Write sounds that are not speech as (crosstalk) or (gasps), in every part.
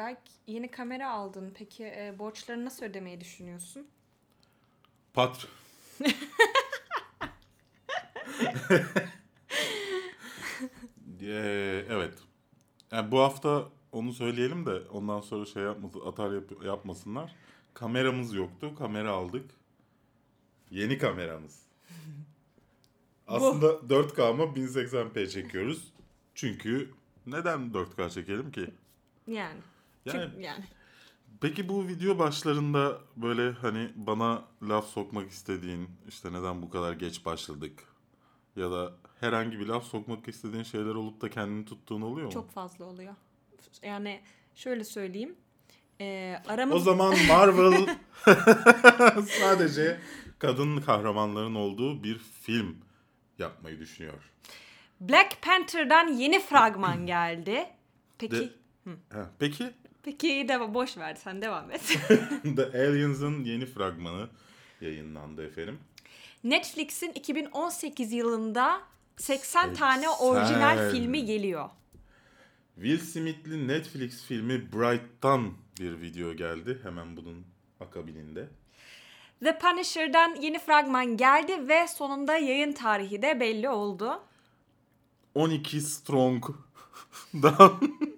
Berk yeni kamera aldın. Peki e, borçları nasıl ödemeyi düşünüyorsun? Patr. (laughs) Ee, evet. Yani bu hafta onu söyleyelim de ondan sonra şey yapmasın, atar yap- yapmasınlar. Kameramız yoktu. Kamera aldık. Yeni kameramız. (laughs) Aslında 4K ama 1080p çekiyoruz. Çünkü neden 4K çekelim ki? Yani. Yani Çünkü- yani. Peki bu video başlarında böyle hani bana laf sokmak istediğin işte neden bu kadar geç başladık ya da herhangi bir laf sokmak istediğin şeyler olup da kendini tuttuğun oluyor mu? Çok fazla oluyor. Yani şöyle söyleyeyim. E, aramız... O zaman (laughs) Marvel (laughs) sadece kadın kahramanların olduğu bir film yapmayı düşünüyor. Black Panther'dan yeni fragman geldi. Peki... De- Ha, peki Peki de boş ver sen devam et. (laughs) The Aliens'ın yeni fragmanı yayınlandı efendim. Netflix'in 2018 yılında 80 tane orijinal 80. filmi geliyor. Will Smith'li Netflix filmi Bright'tan bir video geldi. Hemen bunun akabininde. The Punisher'dan yeni fragman geldi ve sonunda yayın tarihi de belli oldu. 12 Strong'dan (laughs)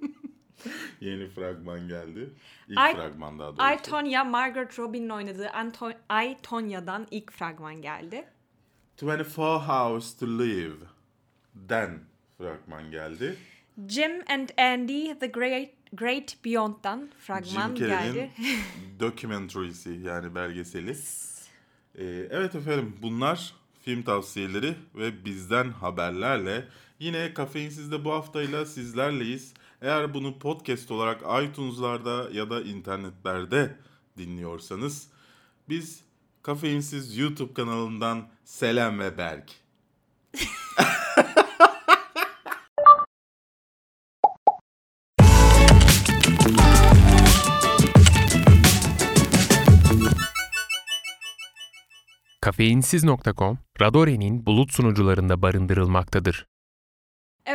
yeni fragman geldi. İlk Ay- fragman daha doğrusu. I, Tonya, Margaret Robin'in oynadığı Anto- I, Tonya'dan ilk fragman geldi. 24 Hours to Live den fragman geldi. Jim and Andy, The Great, Great Beyond'dan fragman Jim geldi. (laughs) documentary'si yani belgeseli. Ee, evet efendim bunlar film tavsiyeleri ve bizden haberlerle yine Kafeinsiz'de bu haftayla sizlerleyiz. Eğer bunu podcast olarak iTunes'larda ya da internetlerde dinliyorsanız biz Kafeinsiz YouTube kanalından Selam ve Berk. Kafeinsiz.com, Radore'nin bulut sunucularında barındırılmaktadır.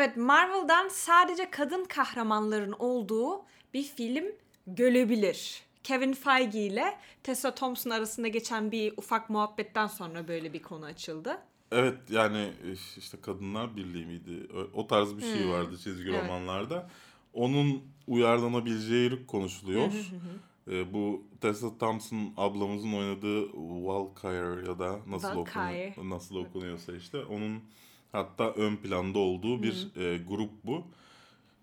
Evet Marvel'dan sadece kadın kahramanların olduğu bir film görebilir. Kevin Feige ile Tessa Thompson arasında geçen bir ufak muhabbetten sonra böyle bir konu açıldı. Evet yani işte Kadınlar Birliği miydi? O- tarz bir şey vardı çizgi Evet. romanlarda. Onun uyarlanabileceği konuşuluyor. Ee, bu Tessa Thompson ablamızın oynadığı Valkyrie ya da nasıl Valkyrie. okunuyor, nasıl okunuyorsa işte onun hatta ön planda olduğu bir e, grup bu.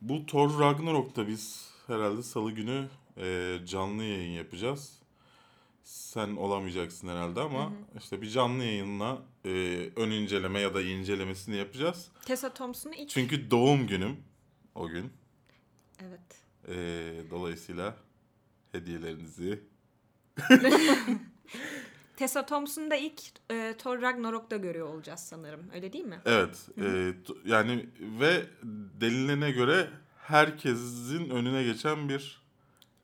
Bu Thor Ragnarok'ta biz herhalde salı günü e, canlı yayın yapacağız. Sen olamayacaksın herhalde ama işte bir canlı yayınla e, ön inceleme ya da incelemesini yapacağız. Tessa Thompson'ın ilk... Çünkü doğum günüm o gün. Evet. E, dolayısıyla hediyelerinizi (laughs) (laughs) Tessa Thompson'ı da ilk e, Thor Ragnarok'ta görüyor olacağız sanırım. Öyle değil mi? Evet. e, yani ve delilene göre herkesin önüne geçen bir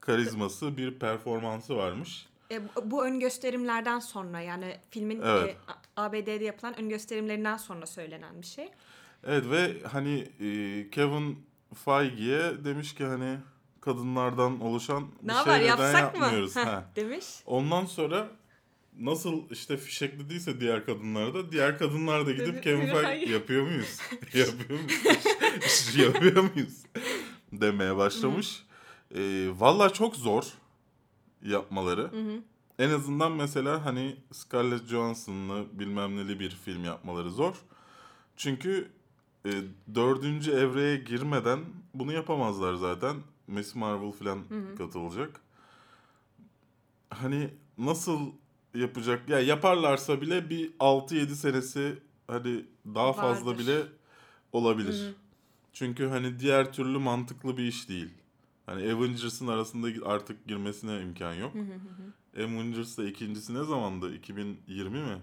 karizması, bir performansı varmış. E, bu- ön gösterimlerden sonra yani filmin Evet. e, ABD'de yapılan ön gösterimlerinden sonra söylenen bir şey. Evet ve hani e, Kevin Feige'ye demiş ki hani kadınlardan oluşan bir Ne şey haber neden yapsak mı? yapmıyoruz? Heh, Ha. Demiş. Ondan sonra nasıl işte fişeklediyse diğer kadınlar da diğer kadınlar da gidip Kevin Feige yapıyor muyuz? (laughs) (laughs) yapıyor muyuz? yapıyor muyuz? demeye başlamış. Ee, Valla çok zor yapmaları. En azından mesela hani Scarlett Johansson'lı bilmem neli bir film yapmaları zor. Çünkü e, dördüncü evreye girmeden bunu yapamazlar zaten. Miss Marvel falan katılacak. Hani nasıl yapacak? Ya yaparlarsa bile bir 6-7 senesi hani daha fazla Vardır. bile olabilir. Çünkü hani diğer türlü mantıklı bir iş değil. Hani Avengers'ın arasında artık girmesine imkan yok. Avengers'da ikincisi ne zamandı? 2020 mi?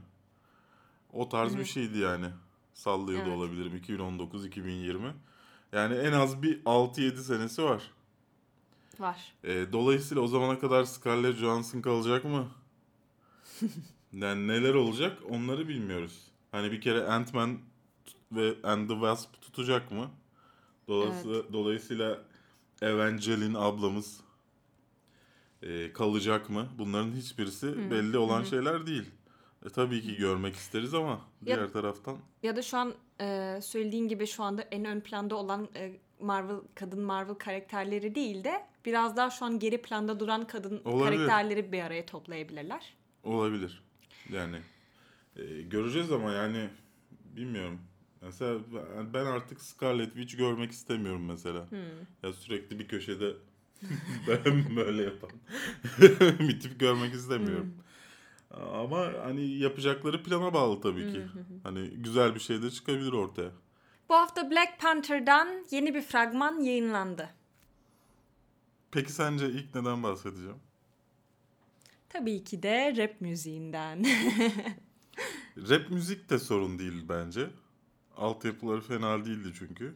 O tarz bir şeydi yani. Sallıyor da Evet. olabilirim. 2019-2020. Yani en az bir 6-7 senesi var. Var. E, dolayısıyla o zamana kadar Scarlett Johansson kalacak mı? (laughs) yani neler olacak onları bilmiyoruz. Hani bir kere Ant-Man ve and the Wasp tutacak mı? Dolayısıyla, dolayısıyla Evangeline ablamız e, kalacak mı? Bunların hiçbirisi belli olan şeyler değil. E, tabii ki görmek isteriz ama diğer taraftan Ya da şu an e, söylediğin gibi şu anda en ön planda olan e, Marvel kadın Marvel karakterleri değil de biraz daha şu an geri planda duran kadın Olabilir. karakterleri bir araya toplayabilirler. Olabilir. Yani e, göreceğiz ama yani bilmiyorum. Mesela ben- artık Scarlet Witch görmek istemiyorum mesela. Ya sürekli bir köşede (laughs) ben böyle yapan (laughs) bir tip görmek istemiyorum. Ama hani yapacakları plana bağlı tabii ki. Hani güzel bir şey de çıkabilir ortaya. Bu hafta Black Panther'dan yeni bir fragman yayınlandı. Peki sence ilk neden bahsedeceğim? Tabii ki de rap müziğinden. (laughs) Rap müzik de sorun değil bence. Altyapıları fena değildi çünkü.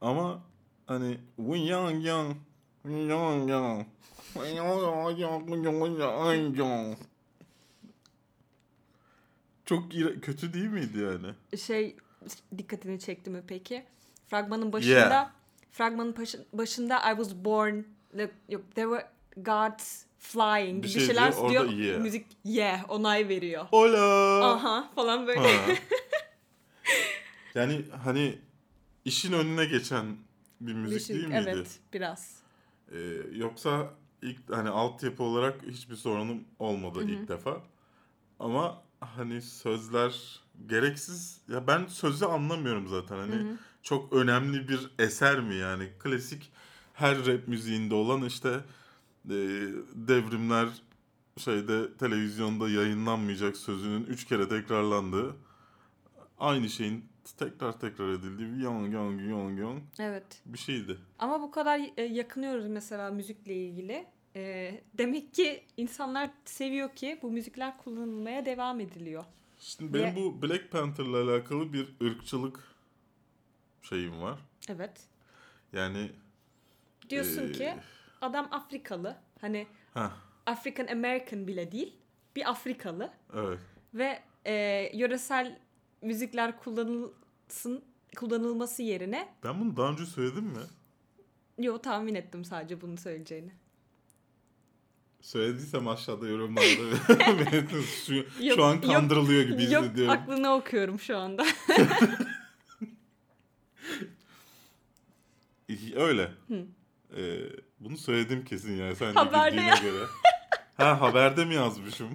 Ama hani Wing Yang Yang Yang Yang çok kötü değil miydi yani? şey dikkatini çekti mi peki? Fragmanın başında Yeah. fragmanın başı- başında I was born yok there were gods flying Bir bir, şey şeyler diyor, diyor. yeah. Müzik yeah onay veriyor. Hola. Aha falan böyle. Ha. (laughs) yani hani işin önüne geçen bir müzik şey- değil miydi? Evet biraz. Ee, yoksa ilk hani altyapı olarak hiçbir sorunum olmadı ilk defa. Ama hani sözler gereksiz ya ben sözü anlamıyorum zaten hani çok önemli bir eser mi yani klasik her rap müziğinde olan işte e, devrimler şeyde televizyonda yayınlanmayacak sözünün üç kere tekrarlandığı aynı şeyin tekrar tekrar edildiği bir yang yang yang yang Evet. bir şeydi. Ama bu kadar e, yakınıyoruz mesela müzikle ilgili. E, demek ki insanlar seviyor ki bu müzikler kullanılmaya devam ediliyor. Şimdi benim Ve- bu Black Panther'la alakalı bir ırkçılık şeyim var. Evet. Yani Diyorsun Ee, ki adam Afrikalı. Hani ha African American bile değil. Bir Afrikalı. evet. Ve e, yöresel müzikler kullanılsın kullanılması yerine Ben bunu daha önce söyledim mi? yo tahmin ettim sadece bunu söyleyeceğini. Söylediysem aşağıda yorumlarda (laughs) şu, Yok, şu an yok, kandırılıyor gibi Yok hissediyorum. aklını okuyorum şu anda. (laughs) Öyle. Ee, bunu söyledim kesin yani sen de bildiğine ya. göre. Ha haberde mi yazmışım? (laughs)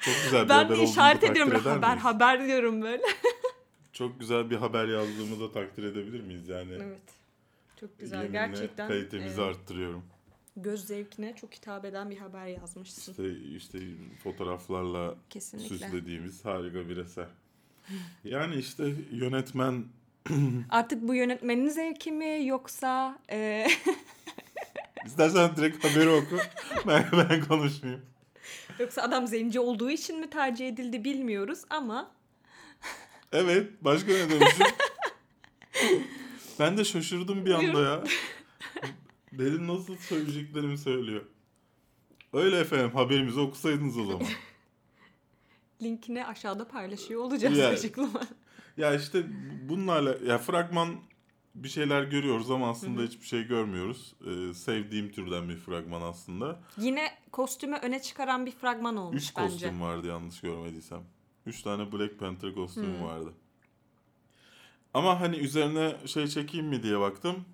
Çok güzel bir ben haber işaret ediyorum haber miyiz? haber diyorum böyle. (laughs) Çok güzel bir haber yazdığımı da takdir edebilir miyiz yani? evet. Çok güzel Yeminle gerçekten. kalitemizi e, arttırıyorum. göz zevkine çok hitap eden bir haber yazmışsın. İşte, işte fotoğraflarla Kesinlikle. süslediğimiz harika bir eser. Yani işte yönetmen (clears throat) Artık bu yönetmenin zevki mi yoksa e, (laughs) istersen direkt haberi oku. Ben, ben konuşmayayım. yoksa adam zenci olduğu için mi tercih edildi bilmiyoruz ama (laughs) Evet başka ne demişim? (laughs) ben de şaşırdım bir anda ya. Dedim nasıl söyleyeceklerimi söylüyor. Öyle efendim haberimizi okusaydınız o zaman. linkini aşağıda paylaşıyor olacağız Yani. açıklama. Ya işte bunlarla ya fragman bir şeyler görüyoruz ama aslında hiçbir şey görmüyoruz. Ee, sevdiğim türden bir fragman aslında. Yine kostümü öne çıkaran bir fragman olmuş Üç bence. kostüm vardı yanlış görmediysem. Üç tane Black Panther kostümü vardı. Ama hani üzerine şey çekeyim mi diye baktım.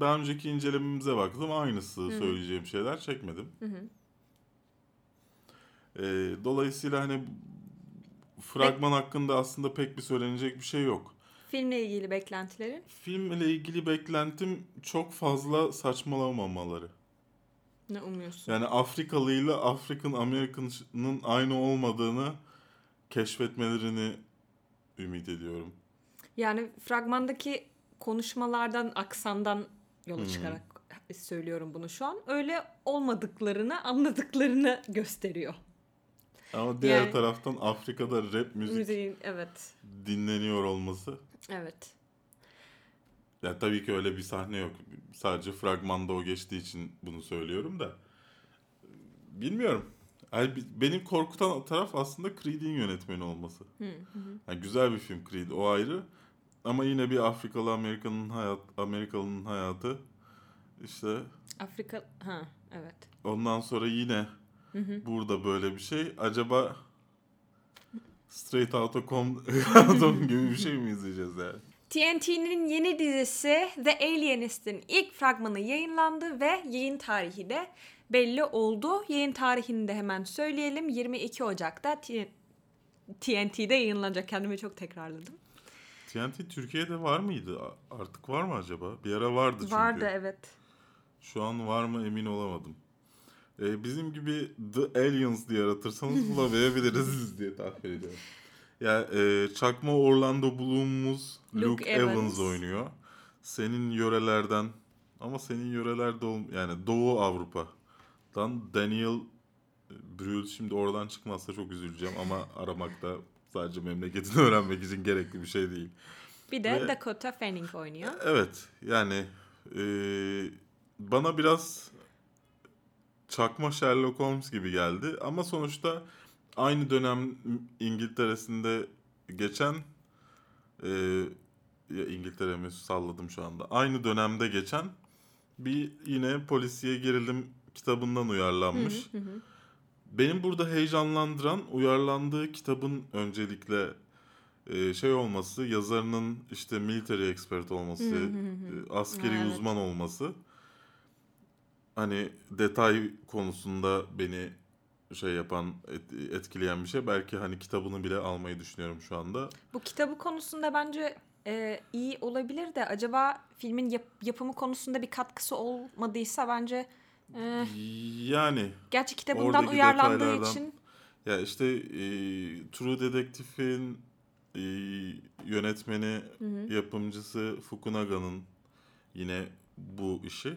Daha önceki incelememize baktım. Aynısı söyleyeceğim şeyler çekmedim. Ee, dolayısıyla hani fragman hakkında aslında pek bir söylenecek bir şey yok. Filmle ilgili beklentilerin. Filmle ilgili beklentim çok fazla saçmalamamaları. Ne umuyorsun? Yani Afrikalı ile African American'ın aynı olmadığını keşfetmelerini ümit ediyorum. Yani fragmandaki konuşmalardan, aksandan yola çıkarak söylüyorum bunu şu an. Öyle olmadıklarını, anladıklarını gösteriyor. Ama diğer Yani- taraftan Afrika'da rap müzik Müziğin, evet. dinleniyor olması. Evet. Ya tabii ki öyle bir sahne yok. Sadece fragmanda o geçtiği için bunu söylüyorum da. Bilmiyorum. Yani benim korkutan taraf aslında Creed'in yönetmeni olması. Yani güzel bir film Creed o ayrı. Ama yine bir Afrikalı Amerikanın hayat Amerikalı'nın hayatı İşte Afrika ha evet. ondan sonra yine burada böyle bir şey. Acaba Straight Outta Compton (laughs) gibi bir şey mi izleyeceğiz yani? TNT'nin yeni dizisi The Alienist'in ilk fragmanı yayınlandı ve yayın tarihi de belli oldu. Yayın tarihini de hemen söyleyelim. 22 Ocak'ta TNT'de yayınlanacak. Kendimi çok tekrarladım. TNT Türkiye'de var mıydı? Artık var mı acaba? Bir ara vardı çünkü. Vardı evet. Şu an var mı emin olamadım. Ee, bizim gibi The Aliens diye aratırsanız (laughs) bulamayabiliriz diye tahmin ediyorum. Ya e, çakma Orlando Bloom'umuz Luke, Luke Evans. Evans. oynuyor. Senin yörelerden ama senin yörelerde ol, yani Doğu Avrupa'dan Daniel Brühl şimdi oradan çıkmazsa çok üzüleceğim ama aramakta sadece memleketini (laughs) öğrenmek için gerekli bir şey değil. Bir de Ve- Dakota Fanning oynuyor. Evet yani e, bana biraz çakma Sherlock Holmes gibi geldi ama sonuçta aynı dönem İngiltere'sinde geçen e, ya İngiltere mi salladım şu anda aynı dönemde geçen bir yine polisiye gerilim kitabından uyarlanmış. Hı hı. Benim burada heyecanlandıran uyarlandığı kitabın öncelikle e, şey olması, yazarının işte military expert olması, Hı hı hı. e, askeri Evet. uzman olması. Hani detay konusunda beni şey yapan, et- etkileyen bir şey. Belki hani kitabını bile almayı düşünüyorum şu anda. Bu kitabı konusunda bence e, iyi olabilir de acaba filmin yap- yapımı konusunda bir katkısı olmadıysa bence e, Yani gerçi kitabından uyarlandığı için ya işte e, True Detective'in e, yönetmeni, yapımcısı Fukunaga'nın yine bu işi.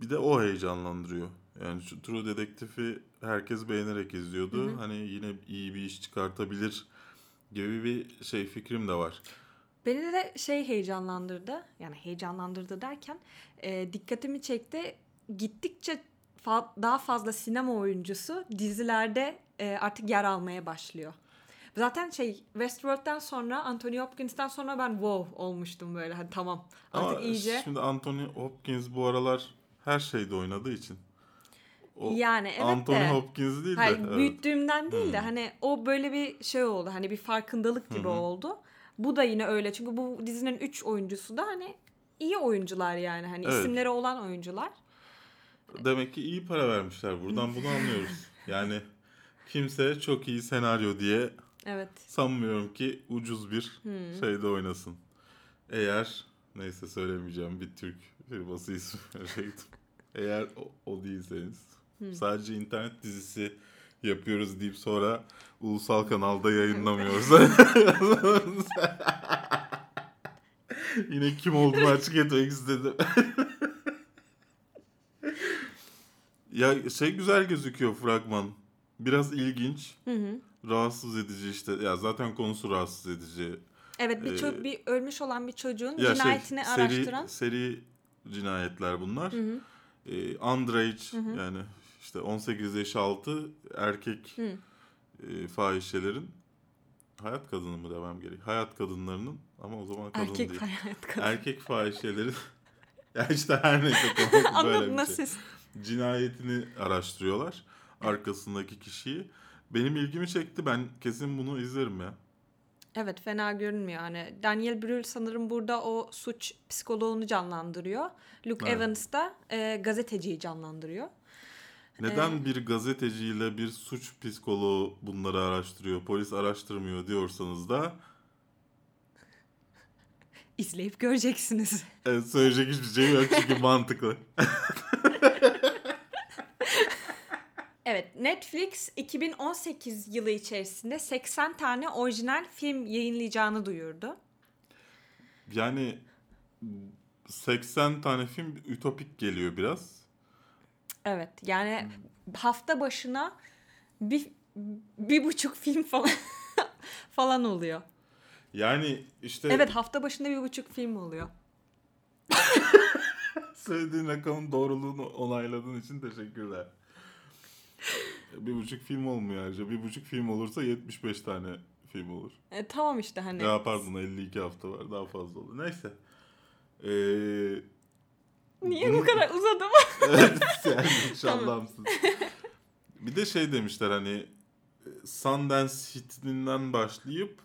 Bir de o heyecanlandırıyor. Yani şu True Detective'i herkes beğenerek izliyordu. Hani yine iyi bir iş çıkartabilir gibi bir şey fikrim de var. beni de şey heyecanlandırdı. Yani heyecanlandırdı derken e, dikkatimi çekti. Gittikçe fa- daha fazla sinema oyuncusu dizilerde e, artık yer almaya başlıyor. Zaten şey Westworld'den sonra Anthony Hopkins'ten sonra ben wow olmuştum böyle. Hadi tamam. Artık Ama iyice. şimdi Anthony Hopkins bu aralar her şeyde oynadığı için. O yani evet Anthony de. Hopkins değil de. Hayır, evet. büyüttüğümden değil de Hmm. hani o böyle bir şey oldu. Hani bir farkındalık gibi Hı hı. oldu. Bu da yine öyle. Çünkü bu dizinin 3 oyuncusu da hani iyi oyuncular yani. Hani Evet. isimleri olan oyuncular. Demek ki iyi para vermişler. Buradan bunu anlıyoruz. (laughs) Yani kimse çok iyi senaryo diye Evet. sanmıyorum ki ucuz bir Hmm. şeyde oynasın. Eğer neyse söylemeyeceğim bir Türk firması ismi şeydi. Eğer o, o değilseniz Hmm. sadece internet dizisi yapıyoruz deyip sonra ulusal kanalda yayınlamıyoruz. (laughs) Yine kim olduğunu (laughs) açık etmek istedim. (laughs) ya şey güzel gözüküyor fragman. Biraz ilginç. Hı hı. Rahatsız edici işte. Ya zaten konusu rahatsız edici. Evet bir, ço- Ee, bir ölmüş olan bir çocuğun Ya cinayetini şey, araştıran. Seri, seri cinayetler bunlar. Hı hı. Ee, underage hı. yani işte 18 yaş altı erkek Hı. e, fahişelerin hayat kadını mı demem gerek? Hayat kadınlarının ama o zaman kadın Erkek değil. (laughs) hayat kadın. Erkek fahişelerin (laughs) ya işte her neyse konu böyle bir (laughs) şey. Cinayetini araştırıyorlar. Arkasındaki kişiyi. Benim ilgimi çekti. Ben kesin bunu izlerim ya. Evet fena görünmüyor. Hani Daniel Brühl sanırım burada o suç psikoloğunu canlandırıyor. Luke Evet. Evans da e, gazeteciyi canlandırıyor. Neden Ee, bir gazeteciyle bir suç psikoloğu bunları araştırıyor, polis araştırmıyor diyorsanız da İzleyip göreceksiniz. evet, söyleyecek hiçbir şey yok çünkü (laughs) mantıklı. (laughs) Evet, Netflix 2018 yılı içerisinde 80 tane orijinal film yayınlayacağını duyurdu. Yani 80 tane film ütopik geliyor biraz. Evet, yani hafta başına bir, bir buçuk film falan (laughs) falan oluyor. Yani işte Evet, hafta başında bir buçuk film oluyor. (laughs) söylediğin rakamın doğruluğunu onayladığın için teşekkürler. Bir buçuk film olmuyor ayrıca. Bir buçuk film olursa 75 tane film olur. E, tamam işte hani. Ya pardon 52 hafta var daha fazla olur. Neyse. Ee, Niye Bunu- bu kadar uzadı mı? (laughs) evet yani (laughs) inşallahımsın. Bir de şey demişler hani Sundance hitinden başlayıp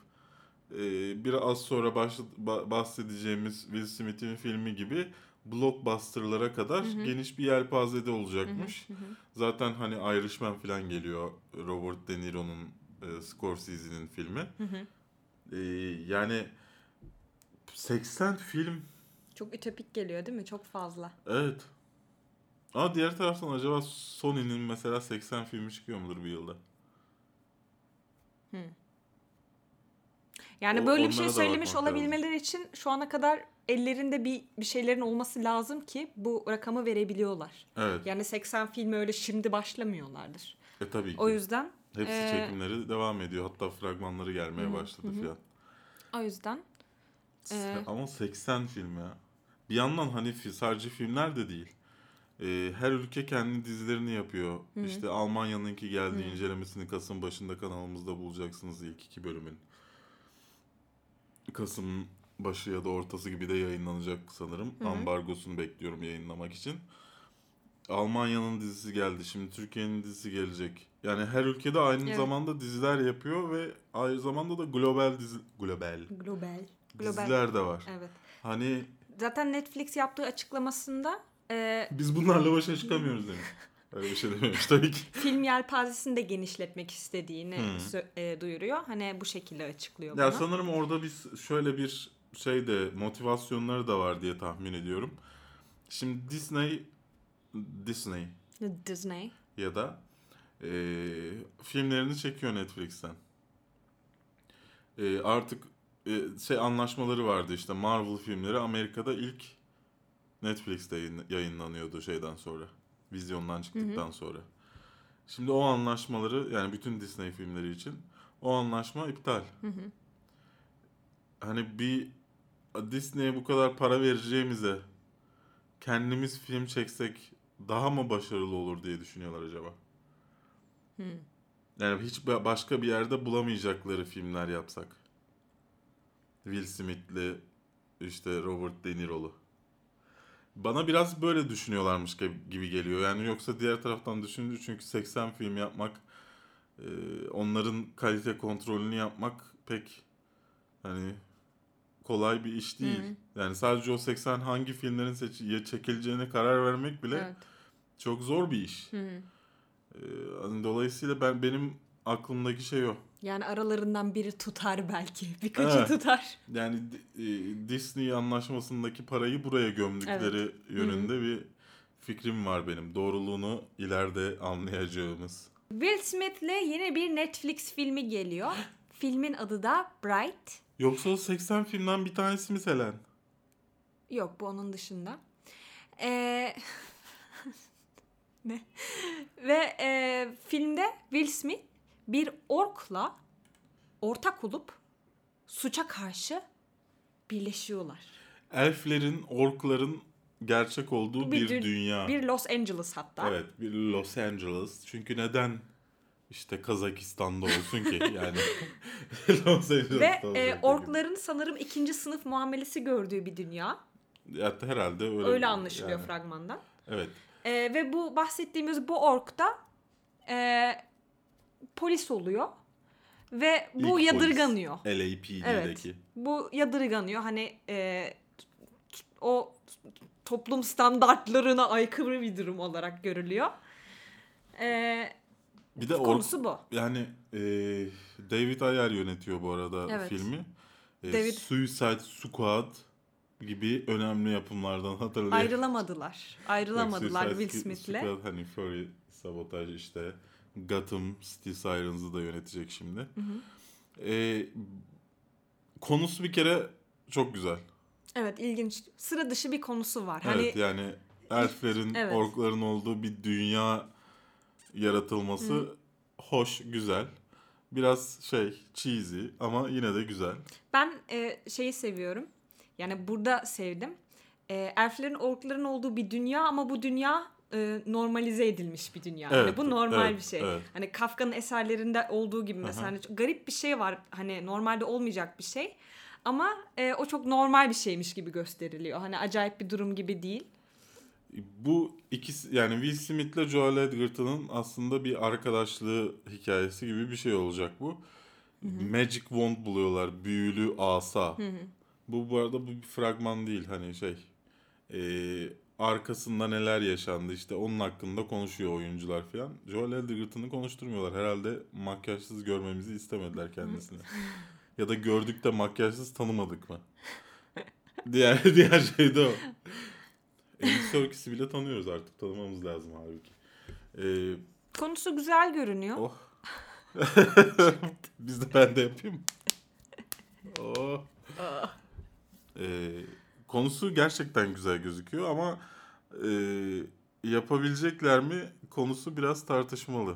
e, biraz sonra başla- ba- bahsedeceğimiz Will Smith'in filmi gibi blockbusterlara kadar geniş bir yelpazede olacakmış. Zaten hani Irishman falan geliyor. Robert De Niro'nun e, Scorsese'nin filmi. E, yani 80 film Çok ütopik geliyor değil mi? Çok fazla. Evet. Ama diğer taraftan acaba Sony'nin mesela 80 filmi çıkıyor mudur bir yılda? Yani O- böyle bir şey söylemiş olabilmeleri için şu ana kadar ellerinde bir bir şeylerin olması lazım ki bu rakamı verebiliyorlar. Evet. Yani 80 filmi öyle şimdi başlamıyorlardır. E tabii ki. O yüzden Hepsi e, çekimleri devam ediyor. Hatta fragmanları gelmeye başladı filan. o yüzden e, Ama 80 film ya. Bir yandan hani sadece filmler de değil. E, her ülke kendi dizilerini yapıyor. İşte Almanya'nınki geldi incelemesini Kasım başında kanalımızda bulacaksınız ilk iki bölümün. Kasım başı ya da ortası gibi de yayınlanacak sanırım. Ambargosunu bekliyorum yayınlamak için. Almanya'nın dizisi geldi. Şimdi Türkiye'nin dizisi gelecek. Yani her ülkede aynı Evet. zamanda diziler yapıyor ve aynı zamanda da global dizi global global. Diziler de var. Evet. Hani Zaten Netflix yaptığı açıklamasında e, biz bunlarla başa çıkamıyoruz demiş. (laughs) Öyle bir şey dememiş tabii ki. film yelpazesini de genişletmek istediğini sö- e, duyuruyor. Hani bu şekilde açıklıyor Ya bunu. sanırım orada biz şöyle bir şey de motivasyonları da var diye tahmin ediyorum. Şimdi Disney Disney Disney. ya da eee, filmlerini çekiyor Netflix'ten. Eee, artık eee, şey anlaşmaları vardı işte Marvel filmleri Amerika'da ilk Netflix'te yayın- yayınlanıyordu şeyden sonra. Vizyondan çıktıktan sonra. Şimdi o anlaşmaları yani bütün Disney filmleri için o anlaşma iptal. Hani bir Disney'e bu kadar para vereceğimize kendimiz film çeksek daha mı başarılı olur diye düşünüyorlar acaba? Yani hiç ba- başka bir yerde bulamayacakları filmler yapsak. Will Smith'li işte Robert De Niro'lu. Bana biraz böyle düşünüyorlarmış gibi geliyor. Yani yoksa diğer taraftan düşününce çünkü 80 film yapmak, e, onların kalite kontrolünü yapmak pek hani kolay bir iş değil. Yani sadece o 80 hangi filmlerin seç- çekileceğine karar vermek bile Evet. çok zor bir iş. Ee, hani dolayısıyla ben benim aklımdaki şey o. Yani aralarından biri tutar belki. (laughs) Birkaçı Evet. tutar. Yani e, Disney anlaşmasındaki parayı buraya gömdükleri yönünde bir fikrim var benim. Doğruluğunu ileride anlayacağımız. Will Smith'le yeni bir Netflix filmi geliyor. (gasps) Filmin adı da Bright. Yoksa o 80 filmden bir tanesi mi Selen? Yok bu onun dışında. Ee, (laughs) ne? Ve e, filmde Will Smith bir orkla ortak olup suça karşı birleşiyorlar. Elflerin, orkların gerçek olduğu bir, dü- dünya. Bir Los Angeles hatta. Evet, bir Los Angeles. Çünkü neden işte Kazakistan'da olsun ki (laughs) yani (laughs) Ve e, orkların sanırım ikinci sınıf muamelesi gördüğü bir dünya. Ya, herhalde öyle. Öyle anlaşılıyor yani. fragmandan. Evet. E, ve bu bahsettiğimiz bu ork da e, polis oluyor. Ve bu İlk yadırganıyor. LAPD'deki. Evet. Bu yadırganıyor. Hani e, o toplum standartlarına aykırı bir durum olarak görülüyor. E, Bir de konusu bu. yani e, David Ayer yönetiyor bu arada Evet. filmi. E, David- Suicide Squad gibi önemli yapımlardan hatırlayın. Ayrılamadılar. Ayrılamadılar Will Smith'le. Squad hani Fury, Sabotage işte Gotham, City Sirens'ı da yönetecek şimdi. E, konusu bir kere çok güzel. Evet ilginç. Sıra dışı bir konusu var. Hani Evet yani elflerin, Evet. orkların olduğu bir dünya yaratılması hoş, güzel. Biraz şey, cheesy ama yine de güzel. Ben e, şeyi seviyorum. Yani burada sevdim. E, elflerin, orkların olduğu bir dünya ama bu dünya e, normalize edilmiş bir dünya. Evet, hani bu normal evet, bir şey. evet. Hani Kafka'nın eserlerinde olduğu gibi mesela hani çok garip bir şey var. Hani normalde olmayacak bir şey. Ama e, o çok normal bir şeymiş gibi gösteriliyor. Hani acayip bir durum gibi değil. Bu ikisi yani Will Smith ile Joel Edgerton'ın aslında bir arkadaşlığı hikayesi gibi bir şey olacak bu. Magic Wand buluyorlar. Büyülü asa. Bu bu arada bu bir fragman değil hani şey. Ee, arkasında neler yaşandı işte onun hakkında konuşuyor oyuncular falan. Joel Edgerton'ı konuşturmuyorlar. Herhalde makyajsız görmemizi istemediler kendisini. (laughs) ya da gördük de makyajsız tanımadık mı? diğer (laughs) diğer şey de o. Andy Serkis'i bile tanıyoruz artık. Tanımamız lazım halbuki. Ee, Konusu güzel görünüyor. oh. (laughs) Biz de ben de yapayım. Oh. Ee, konusu gerçekten güzel gözüküyor ama e, yapabilecekler mi konusu biraz tartışmalı.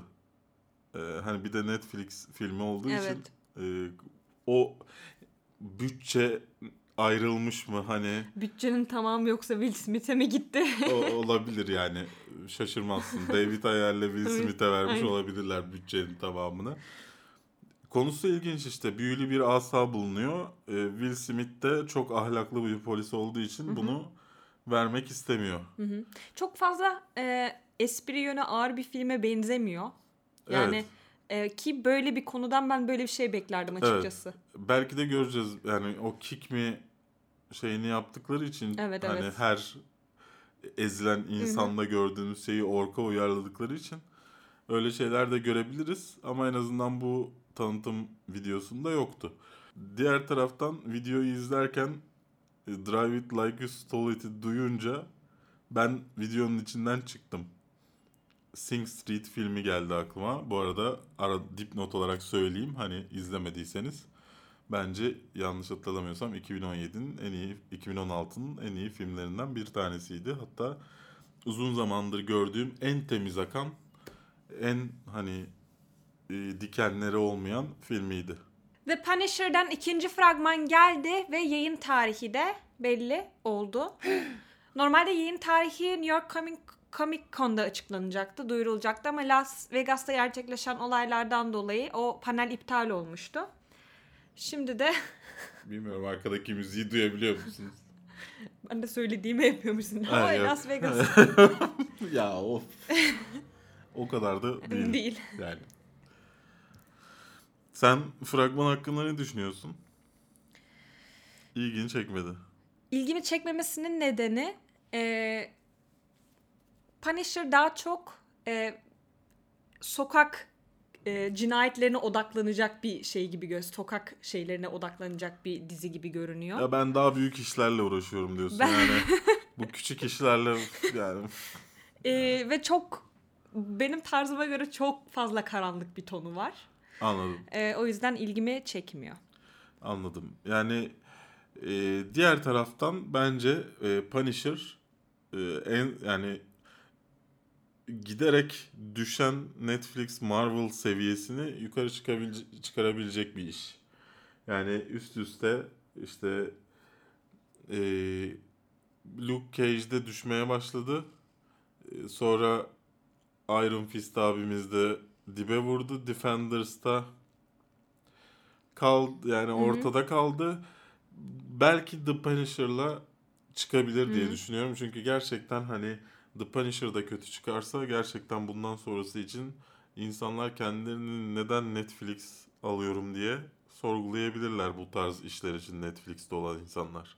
Ee, hani bir de Netflix filmi olduğu için Evet. e, o bütçe ayrılmış mı hani Bütçenin tamamı yoksa Will Smith'e mi gitti? o, olabilir yani şaşırmazsın. (laughs) David Ayer'le Will Evet, Smith'e vermiş aynen. olabilirler bütçenin tamamını. Konusu ilginç işte. Büyülü bir asa bulunuyor. Ee, Will Smith de çok ahlaklı bir polis olduğu için bunu vermek istemiyor. Çok fazla e, espri yönü ağır bir filme benzemiyor. Yani e, ki böyle bir konudan ben böyle bir şey beklerdim açıkçası. Belki de göreceğiz. Yani o kick mi şeyini yaptıkları için Evet, hani evet. her ezilen insanda gördüğünüz şeyi orka uyarladıkları için öyle şeyler de görebiliriz ama en azından bu tanıtım videosunda yoktu. Diğer taraftan videoyu izlerken Drive It Like You Stole It'i duyunca ben videonun içinden çıktım. Sing Street filmi geldi aklıma. Bu arada ara dipnot olarak söyleyeyim hani izlemediyseniz. Bence yanlış hatırlamıyorsam 2017'nin en iyi 2016'nın en iyi filmlerinden bir tanesiydi. Hatta uzun zamandır gördüğüm en temiz akan, en hani e, dikenleri olmayan filmiydi. The Punisher'dan ikinci fragman geldi ve yayın tarihi de belli oldu. (gasps) Normalde yayın tarihi New York Comic, Comic Con'da açıklanacaktı, duyurulacaktı ama Las Vegas'ta gerçekleşen olaylardan dolayı o panel iptal olmuştu. Şimdi de (laughs) Bilmiyorum arkadaki müziği duyabiliyor musunuz? (laughs) ben de söylediğimi yapıyormuşsun. Ha, Ama yok. Las Vegas (laughs) ya of. o kadar da değil. değil. Yani. Sen fragman hakkında ne düşünüyorsun? İlgini çekmedi. İlgimi çekmemesinin nedeni e, Punisher daha çok e, sokak e, cinayetlerine odaklanacak bir şey gibi göz sokak şeylerine odaklanacak bir dizi gibi görünüyor. Ya ben daha büyük işlerle uğraşıyorum diyorsun Ben- yani. (laughs) Bu küçük işlerle yani E, ve çok benim tarzıma göre çok fazla karanlık bir tonu var. anladım. E, o yüzden ilgimi çekmiyor. Anladım. Yani e, diğer taraftan bence e, Punisher e, en yani giderek düşen Netflix Marvel seviyesini yukarı çıkabilece- çıkarabilecek bir iş. Yani üst üste işte e, Luke Cage'de düşmeye başladı. E, sonra Iron Fist abimiz de dibe vurdu. Defenders'ta kaldı yani ortada kaldı. Belki The Punisher'la çıkabilir diye düşünüyorum. Çünkü gerçekten hani The Punisher da kötü çıkarsa gerçekten bundan sonrası için insanlar kendilerini neden Netflix alıyorum diye sorgulayabilirler bu tarz işler için Netflix'te olan insanlar.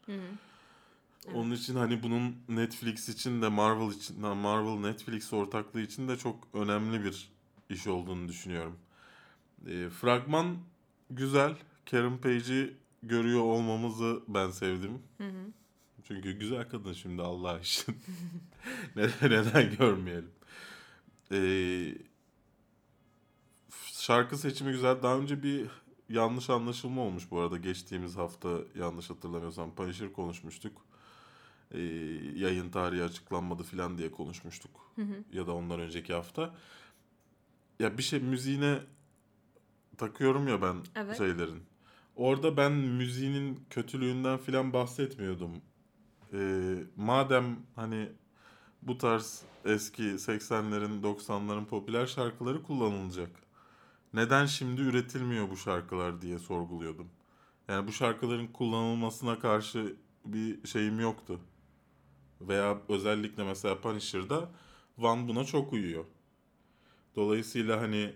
Onun için hani bunun Netflix için de Marvel için Marvel Netflix ortaklığı için de çok önemli bir iş olduğunu düşünüyorum. E, fragman güzel. Karen Page'i görüyor olmamızı ben sevdim. Çünkü güzel kadın şimdi Allah için. (laughs) neden, neden görmeyelim? Ee, şarkı seçimi güzel. Daha önce bir yanlış anlaşılma olmuş bu arada. Geçtiğimiz hafta yanlış hatırlamıyorsam Punisher konuşmuştuk. Ee, yayın tarihi açıklanmadı falan diye konuşmuştuk. Ya da ondan önceki hafta. Ya bir şey müziğine takıyorum ya ben Evet. şeylerin. Orada ben müziğinin kötülüğünden filan bahsetmiyordum. Ee, madem hani bu tarz eski 80'lerin 90'ların popüler şarkıları kullanılacak. Neden şimdi üretilmiyor bu şarkılar diye sorguluyordum. Yani bu şarkıların kullanılmasına karşı bir şeyim yoktu. Veya özellikle mesela Punisher'da Van buna çok uyuyor. Dolayısıyla hani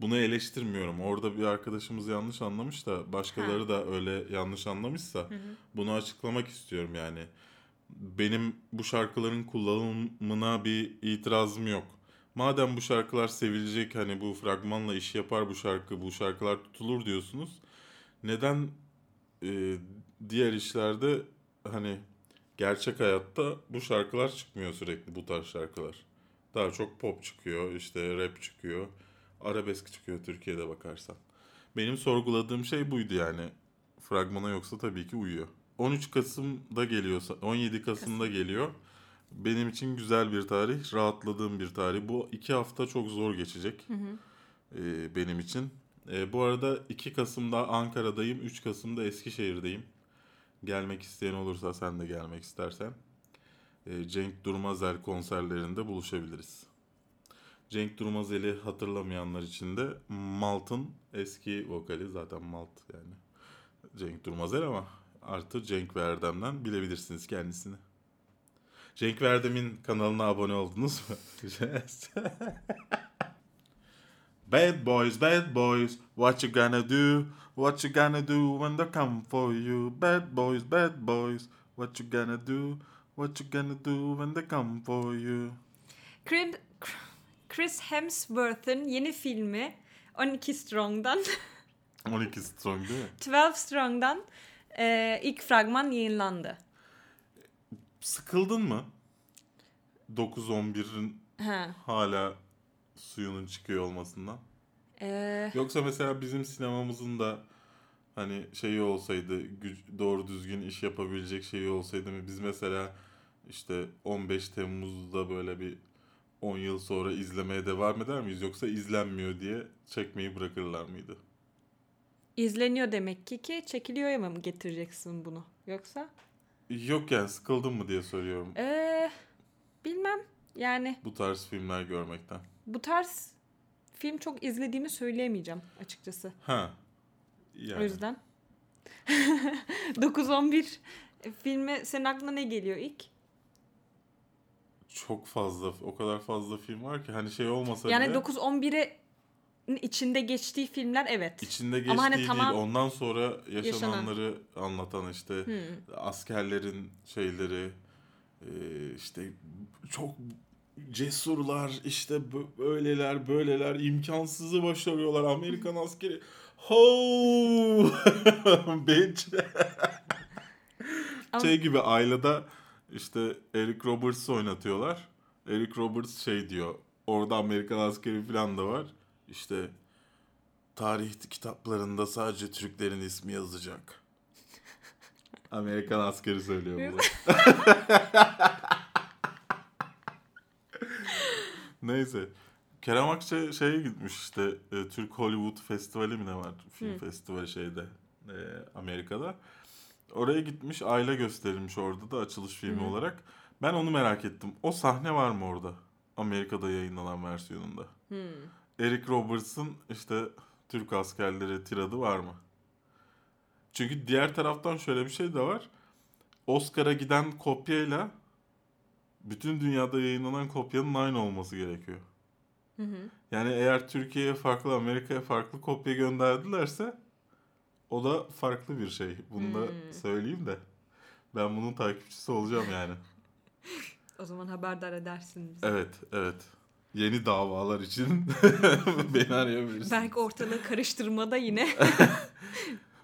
bunu eleştirmiyorum. Orada bir arkadaşımız yanlış anlamış da başkaları Ha. da öyle yanlış anlamışsa bunu açıklamak istiyorum yani. Benim bu şarkıların kullanımına bir itirazım yok. Madem bu şarkılar sevilecek hani bu fragmanla iş yapar bu şarkı, bu şarkılar tutulur diyorsunuz. Neden e, diğer işlerde hani gerçek hayatta bu şarkılar çıkmıyor sürekli bu tarz şarkılar. Daha çok pop çıkıyor, işte rap çıkıyor, arabesk çıkıyor Türkiye'de bakarsan. Benim sorguladığım şey buydu yani. Fragmana yoksa tabii ki uyuyor. 13 Kasım'da geliyorsa, 17 Kasım'da geliyor. Benim için güzel bir tarih, rahatladığım bir tarih. Bu iki hafta çok zor geçecek e, benim için. E, bu arada 2 Kasım'da Ankara'dayım, 3 Kasım'da Eskişehir'deyim. Gelmek isteyen olursa sen de gelmek istersen. e, Cenk Durmazel konserlerinde buluşabiliriz. Cenk Durmazel'i hatırlamayanlar için de Malt'ın eski vokali zaten Malt yani. Cenk Durmazel ama artı Cenk ve Erdem'den bilebilirsiniz kendisini. Cenk ve Erdem'in kanalına abone oldunuz mu? (laughs) Bad boys, bad boys, what you gonna do? What you gonna do when they come for you? Bad boys, bad boys, what you gonna do? What you gonna do when they come for you? Chris, Chris Hemsworth'ın yeni filmi 12 Strong'dan 12 Strong değil mi? (laughs) 12 Strong'dan e, ilk fragman yayınlandı. Sıkıldın mı? 9-11'in Ha. hala suyunun çıkıyor olmasından. E, Yoksa mesela bizim sinemamızın da hani şeyi olsaydı güç, doğru düzgün iş yapabilecek şeyi olsaydı mı biz mesela işte 15 Temmuz'da böyle bir 10 yıl sonra izlemeye devam eder miyiz yoksa izlenmiyor diye çekmeyi bırakırlar mıydı? İzleniyor demek ki ki çekiliyor mı getireceksin bunu yoksa? Yok yani sıkıldın mı diye soruyorum E, bilmem yani bu tarz filmler görmekten. bu tarz film çok izlediğimi söyleyemeyeceğim açıkçası. Ha. Yani. O yüzden. (laughs) 9-11 filmi senin aklına ne geliyor ilk? Çok fazla, o kadar fazla film var ki hani şey olmasa Yani bile 9-11'e içinde geçtiği filmler evet. içinde geçtiği Ama hani değil, tamam- ondan sonra yaşananları anlatan işte Hmm. askerlerin şeyleri e, işte çok cesurlar işte bö- böyleler böyleler imkansızı başarıyorlar Amerikan (laughs) askeri ho (laughs) bitch şey gibi ailede işte Eric Roberts'ı oynatıyorlar. Eric Roberts şey diyor. Orada Amerikan askeri falan da var. İşte tarih kitaplarında sadece Türklerin ismi yazacak. Amerikan askeri söylüyor bunu. (laughs) Neyse. Kerem Akça şeye gitmiş işte e, Türk Hollywood Festivali mi ne var? Film Hı. festivali şeyde e, Amerika'da. Oraya gitmiş aile gösterilmiş orada da açılış filmi Hı hı. olarak. Ben onu merak ettim. O sahne var mı orada? Amerika'da yayınlanan versiyonunda. Hmm. Eric Roberts'ın işte Türk askerleri tiradı var mı? Çünkü diğer taraftan şöyle bir şey de var. Oscar'a giden kopyayla bütün dünyada yayınlanan kopyanın aynı olması gerekiyor. Hı hı. Yani eğer Türkiye'ye farklı, Amerika'ya farklı kopya gönderdilerse o da farklı bir şey. Bunu da Hmm. söyleyeyim de. Ben bunun takipçisi olacağım yani. (laughs) O zaman haberdar edersin bizi. Evet, evet. Yeni davalar için (laughs) beni arayabilirsin. Belki ortalığı karıştırmada yine. (laughs)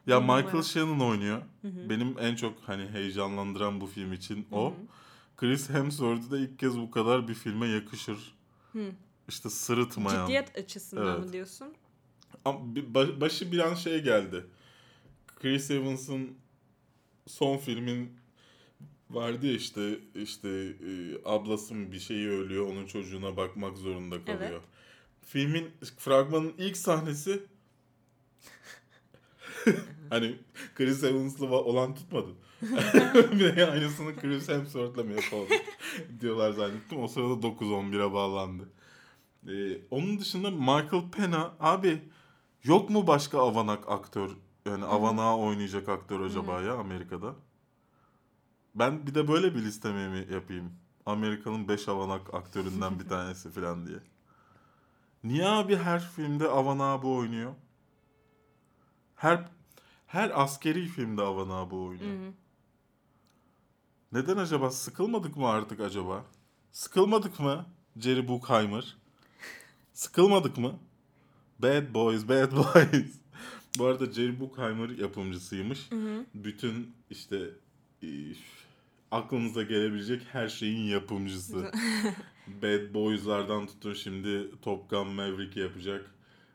Ya. Michael Shannon oynuyor. Hı hı. Benim en çok hani heyecanlandıran bu film için o. Hı hı. Chris Hemsworth da ilk kez bu kadar bir filme yakışır. Hı. İşte sırıtmayan. Ciddiyet açısından Evet. mı diyorsun? Ama başı bir an şey geldi. Chris Evans'ın son filmin vardı işte işte e, ablası mı bir şeyi ölüyor onun çocuğuna bakmak zorunda kalıyor. Evet. Filmin fragmanın ilk sahnesi (laughs) hani Chris Evans'lı va- olan tutmadı. (laughs) bir de aynısını Chris Hemsworth'la mı yapalım (laughs) diyorlar zannettim. O sırada 9-11'e bağlandı. Ee, onun dışında Michael Pena abi yok mu başka avanak aktör yani avanağı oynayacak aktör acaba ya Amerika'da? Ben bir de böyle bir listeme mi yapayım? Amerika'nın 5 avanak aktöründen bir tanesi falan diye. Niye abi her filmde Avan abi oynuyor? Her her askeri filmde Avan abi oynuyor. Hı hı. Neden acaba? Sıkılmadık mı artık acaba? Sıkılmadık mı? Jerry Bruckheimer. Sıkılmadık mı? Bad Boys, Bad Boys. Bu arada Jerry Bruckheimer yapımcısıymış. Bütün işte aklınıza gelebilecek her şeyin yapımcısı. (laughs) Bad Boys'lardan tutun şimdi Top Gun Maverick yapacak.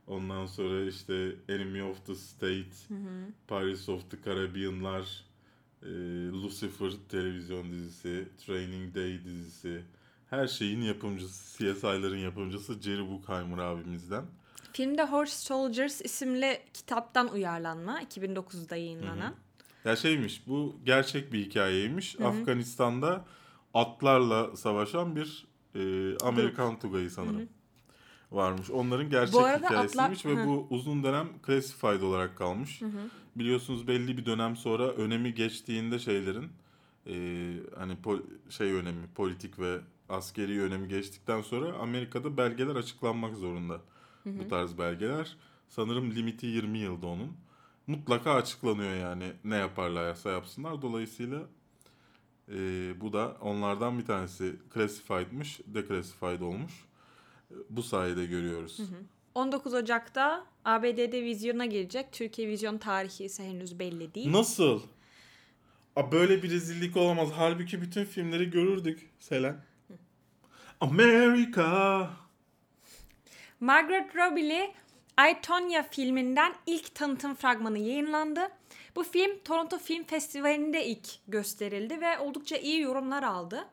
Ondan sonra işte Enemy of the State, Pirates of the Caribbean'lar, e, Lucifer televizyon dizisi, Training Day dizisi. Her şeyin yapımcısı, CSI'ların yapımcısı Jerry Bruckheimer abimizden. Filmde Horse Soldiers isimli kitaptan uyarlanma 2009'da yayınlanan. Ya şeymiş bu gerçek bir hikayeymiş. Afganistan'da atlarla savaşan bir e, Amerikan tugayı sanırım. Varmış. Onların gerçek Bu hikayesiymiş atlar- ve Hı. bu uzun dönem classified olarak kalmış. Biliyorsunuz belli bir dönem sonra önemi geçtiğinde şeylerin e, hani pol- şey önemi politik ve askeri önemi geçtikten sonra Amerika'da belgeler açıklanmak zorunda. Bu tarz belgeler. Sanırım limiti 20 yılda onun. Mutlaka açıklanıyor yani ne yaparlarsa yapsınlar. Dolayısıyla e, bu da onlardan bir tanesi classified'mış, declassified olmuş. Bu sayede görüyoruz. 19 Ocak'ta ABD'de vizyona girecek. Türkiye vizyon tarihi ise henüz belli değil. Nasıl? A böyle bir rezillik olamaz. Halbuki bütün filmleri görürdük Selen. Amerika. Margaret Robbie'li I, Tonya filminden ilk tanıtım fragmanı yayınlandı. Bu film Toronto Film Festivali'nde ilk gösterildi ve oldukça iyi yorumlar aldı.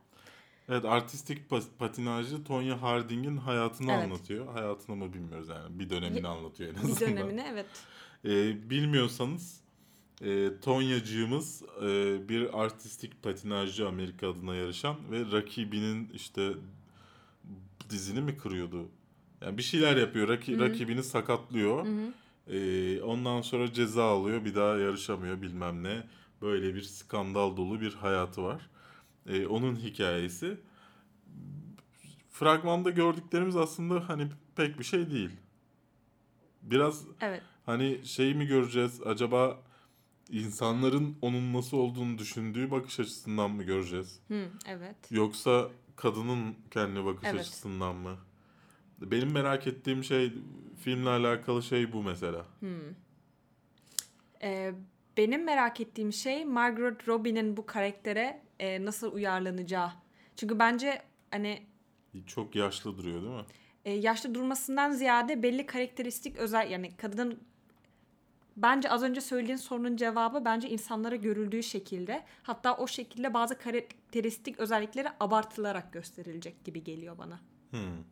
Evet artistik pa- patinajcı Tonya Harding'in hayatını Evet. anlatıyor. Hayatını mı bilmiyoruz yani. Bir dönemini anlatıyor en Bir azından. dönemini evet. Ee, bilmiyorsanız e, Tonya'cığımız e, bir artistik patinajcı Amerika adına yarışan ve rakibinin işte dizini mi kırıyordu? Yani bir şeyler yapıyor. Raki, rakibini sakatlıyor. Ee, ondan sonra ceza alıyor. Bir daha yarışamıyor bilmem ne. Böyle bir skandal dolu bir hayatı var. Ee, onun hikayesi. Fragmanda gördüklerimiz aslında hani pek bir şey değil. Biraz Evet. Hani şey mi göreceğiz acaba insanların onun nasıl olduğunu düşündüğü bakış açısından mı göreceğiz? Hı, evet. Yoksa kadının kendi bakış Evet. açısından mı? Benim merak ettiğim şey filmle alakalı şey bu mesela. Ee, benim merak ettiğim şey Margaret Robbie'nin bu karaktere e, nasıl uyarlanacağı. Çünkü bence hani Çok yaşlı duruyor değil mi? e, yaşlı durmasından ziyade belli karakteristik özel yani kadının bence az önce söylediğin sorunun cevabı bence insanlara görüldüğü şekilde hatta o şekilde bazı karakteristik özellikleri abartılarak gösterilecek gibi geliyor bana. Hmm.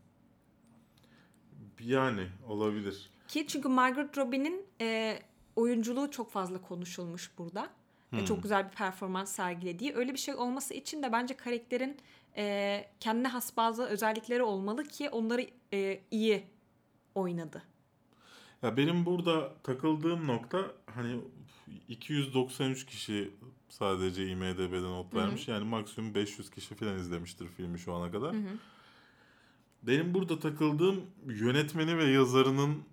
Yani olabilir. Ki çünkü Margaret Robbie'nin e, oyunculuğu çok fazla konuşulmuş burada. Ve çok güzel bir performans sergilediği. Öyle bir şey olması için de bence karakterin e, kendine has bazı özellikleri olmalı ki onları e, iyi oynadı. Ya benim burada takıldığım nokta hani 293 kişi sadece IMDB'de not vermiş. Yani maksimum 500 kişi falan izlemiştir filmi şu ana kadar. Benim burada takıldığım yönetmeni ve yazarının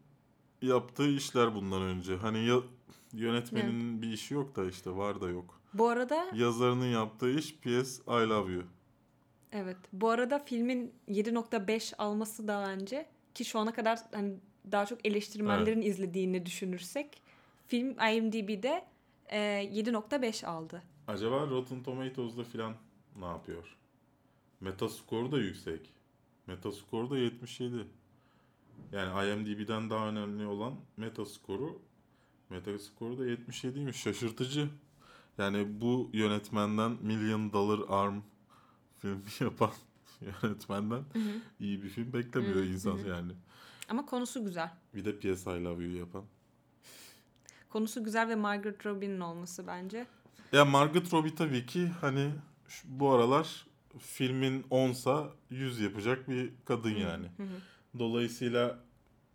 yaptığı işler bundan önce. Hani ya, yönetmenin bir işi yok da işte var da yok. Bu arada Yazarının yaptığı iş PS I Love You. evet bu arada filmin 7.5 alması da bence ki şu ana kadar hani daha çok eleştirmenlerin izlediğini düşünürsek film IMDb'de e, 7.5 aldı. Acaba Rotten Tomatoes'da filan ne yapıyor? Metascore da yüksek. Metascore da 77. Yani IMDb'den daha önemli olan Metascore'u Metascore da 77'ymiş. Şaşırtıcı. Yani bu yönetmenden Million Dollar Arm filmi (laughs) yapan yönetmenden iyi bir film beklemiyor insan yani. Ama konusu güzel. Bir de P.S. I Love You yapan. Konusu güzel ve Margaret Robbie'nin olması bence. Ya Margot Robbie tabii ki hani bu aralar filmin 10'sa 100 yapacak bir kadın yani. Dolayısıyla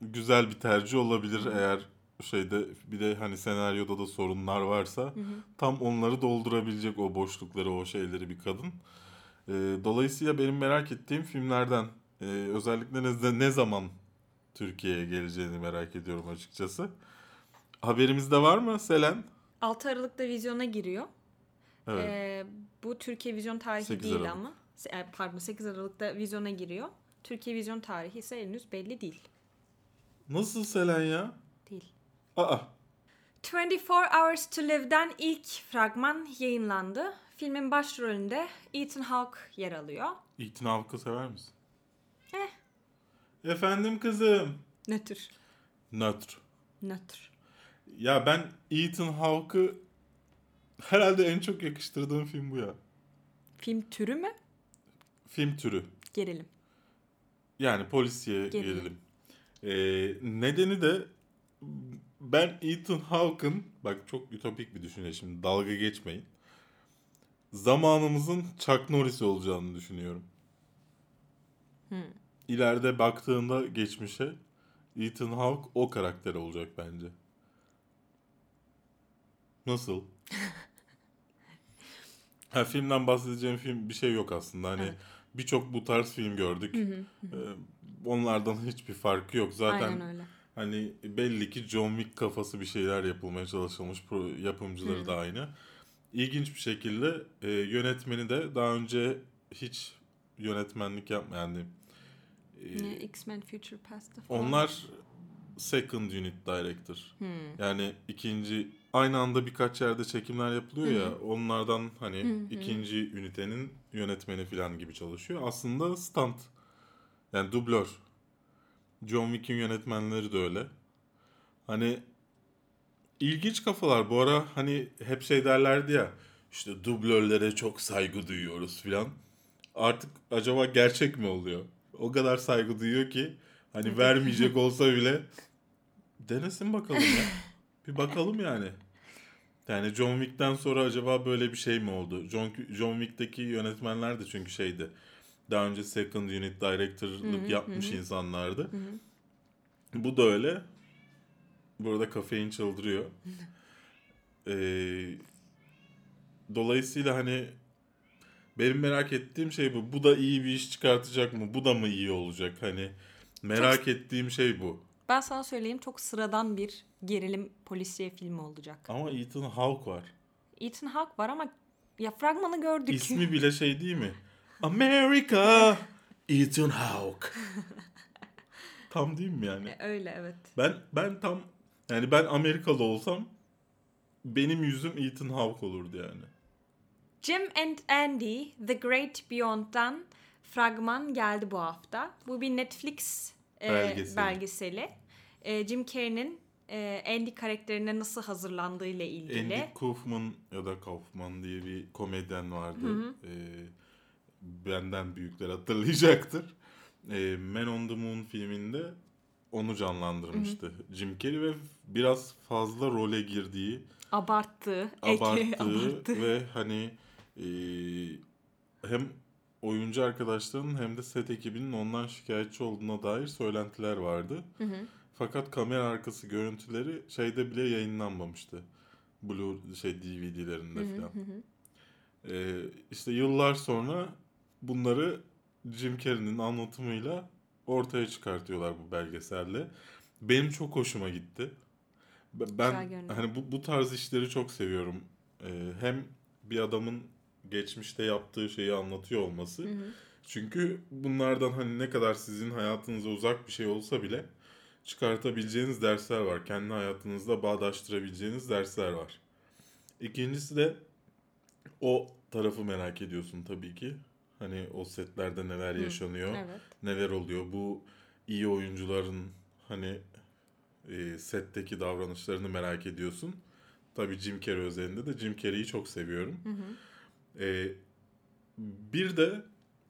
güzel bir tercih olabilir eğer şeyde bir de hani senaryoda da sorunlar varsa tam onları doldurabilecek o boşlukları o şeyleri bir kadın. Ee, dolayısıyla benim merak ettiğim filmlerden e, özellikle ne, ne zaman Türkiye'ye geleceğini merak ediyorum açıkçası. Haberimizde var mı Selen? 6 Aralık'ta vizyona giriyor. Evet. Ee, bu Türkiye vizyon tarihi 8 değil Aralık. ama. E, Pardon 8 Aralık'ta vizyona giriyor. Türkiye vizyon tarihi ise henüz belli değil. Nasıl Selen ya? Değil. Aa 24 Hours to Live'den ilk fragman yayınlandı. Filmin başrolünde Ethan Hawke yer alıyor. İtin Havk'ı sever misin? Eh. Efendim kızım. Nötr. Nötr. Nötr. Ya ben Ethan Hawke'ı herhalde en çok yakıştırdığım film bu ya. Film türü mü? Film türü. Gerilim. Yani polisiye Gerilim. gerilim. Ee, nedeni de ben Ethan Hawke'ın bak çok ütopik bir düşünce şimdi dalga geçmeyin. Zamanımızın Chuck Norris olacağını düşünüyorum. İleride baktığında geçmişe Ethan Hawke o karakter olacak bence. Nasıl? (laughs) ha, filmden bahsedeceğim film bir şey yok aslında. Hani Evet. birçok bu tarz film gördük. Ee, onlardan hiçbir farkı yok. Zaten hani belli ki John Wick kafası bir şeyler yapılmaya çalışılmış. Pro- yapımcıları da aynı. İlginç bir şekilde e, yönetmeni de daha önce hiç yönetmenlik yapmayan yani e, X-Men Future Past'ta falan. onlar second unit director. Hmm. Yani ikinci aynı anda birkaç yerde çekimler yapılıyor ya onlardan hani ikinci ünitenin yönetmeni falan gibi çalışıyor. Aslında stunt. Yani dublör. John Wick'in yönetmenleri de öyle. Hani ilginç kafalar. Bu ara hani hep şey derlerdi ya işte dublörlere çok saygı duyuyoruz filan. Artık acaba gerçek mi oluyor? O kadar saygı duyuyor ki hani vermeyecek (laughs) olsa bile denesin bakalım ya. (laughs) Bir bakalım yani. Yani John Wick'ten sonra acaba böyle bir şey mi oldu? John, John Wick'teki yönetmenler de çünkü şeydi. Daha önce second unit director'lık yapmış insanlardı. Bu da öyle. Burada kafein çıldırıyor. (laughs) Ee, dolayısıyla hani benim merak ettiğim şey bu. Bu da iyi bir iş çıkartacak mı? Bu da mı iyi olacak? Hani merak ettiğim şey bu. Ben sana söyleyeyim çok sıradan bir gerilim polisiye filmi olacak. Ama Ethan Hawke var. Ethan Hawke var ama ya fragmanı gördük. İsmi bile şey değil mi? (laughs) America Ethan Hawke. (laughs) tam değil mi yani? E, Öyle evet. Ben ben tam yani ben Amerikalı olsam benim yüzüm Ethan Hawke olurdu yani. Jim and Andy The Great Beyond'dan fragman geldi bu hafta. Bu bir Netflix Belgeseli. belgeseli. E, Jim Carrey'nin e, Andy karakterine nasıl hazırlandığı ile ilgili. Andy Kaufman ya da Kaufman diye bir komedyen vardı. Ee, benden büyükler hatırlayacaktır. Ee, Man on the Moon filminde onu canlandırmıştı Jim Carrey ve biraz fazla role girdiği, Abarttı. Eke, abarttığı abarttı. ve hani e, hem oyuncu arkadaşlarının hem de set ekibinin ondan şikayetçi olduğuna dair söylentiler vardı. Fakat kamera arkası görüntüleri şeyde bile yayınlanmamıştı. Blue şey DVD'lerinde falan. Ee, işte yıllar sonra bunları Jim Carrey'nin anlatımıyla ortaya çıkartıyorlar bu belgeselle. Benim çok hoşuma gitti. Ben hani bu, bu tarz işleri çok seviyorum. Ee, hem bir adamın geçmişte yaptığı şeyi anlatıyor olması. Çünkü bunlardan hani ne kadar sizin hayatınıza uzak bir şey olsa bile çıkartabileceğiniz dersler var. Kendi hayatınızda bağdaştırabileceğiniz dersler var. İkincisi de o tarafı merak ediyorsun tabii ki. Hani o setlerde neler yaşanıyor, Evet. neler oluyor. Bu iyi oyuncuların hani e, setteki davranışlarını merak ediyorsun. Tabii Jim Carrey özelinde de Jim Carrey'i çok seviyorum. E, bir de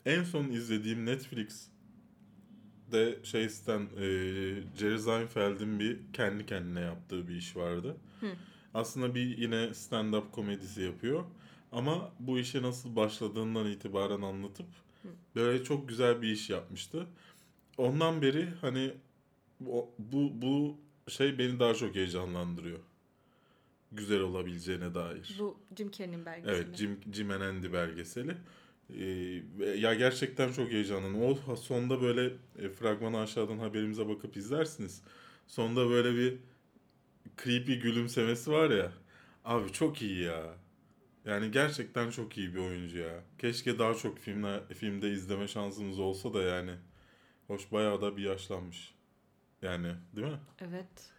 en son izlediğim Netflix'te şeysten e, Jerry Seinfeld'in bir kendi kendine yaptığı bir iş vardı. Aslında bir yine stand-up komedisi yapıyor. Ama bu işe nasıl başladığından itibaren anlatıp böyle çok güzel bir iş yapmıştı. Ondan beri hani bu bu şey beni daha çok heyecanlandırıyor. Güzel olabileceğine dair. Bu Jim Carrey'nin belgeseli. Evet Jim, Jim and Andy belgeseli. Ee, ya gerçekten çok heyecanlandım. O sonda böyle e, fragmanı aşağıdan haberimize bakıp izlersiniz. Sonda böyle bir creepy gülümsemesi var ya. Abi çok iyi ya. Yani gerçekten çok iyi bir oyuncu ya. Keşke daha çok filmler, filmde izleme şansımız olsa da yani. Hoş bayağı da bir yaşlanmış. Yani değil mi? Evet.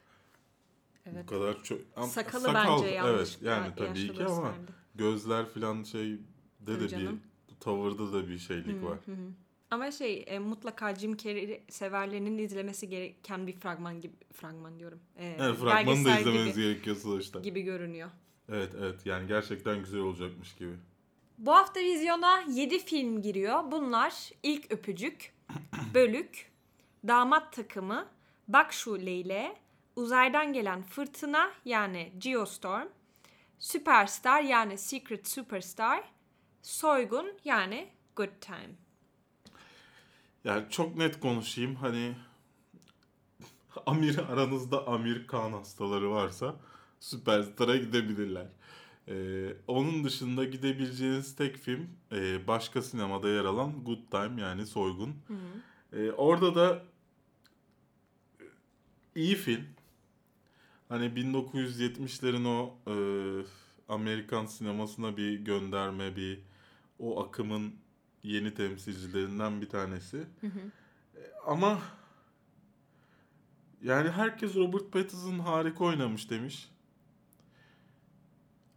Evet. Bu kadar çok... Am- Sakalı sakal, bence yanlış. Evet yani tabii ki ama gözler falan şey de canım. bir tavırda da bir şeylik var. Hı hı. Ama şey e, mutlaka Jim Carrey severlerinin izlemesi gereken bir fragman gibi fragman diyorum. E, Evet fragmanı da izlemeniz gibi, gerekiyor sonuçta. gibi görünüyor. Evet evet yani gerçekten güzel olacakmış gibi. Bu hafta vizyona 7 film giriyor. Bunlar İlk Öpücük, Bölük, Damat Takımı, Bak Şu Leyle, Uzaydan Gelen Fırtına yani Geostorm, Superstar yani Secret Superstar, Soygun yani Good Time. Yani çok net konuşayım hani (laughs) Amir aranızda Amir Khan hastaları varsa Süperstar'a gidebilirler. Ee, onun dışında gidebileceğiniz tek film e, başka sinemada yer alan Good Time yani Soygun. Ee, orada da iyi film. Hani 1970'lerin o e, Amerikan sinemasına bir gönderme, bir o akımın yeni temsilcilerinden bir tanesi. E, Ama yani herkes Robert Pattinson harika oynamış demiş.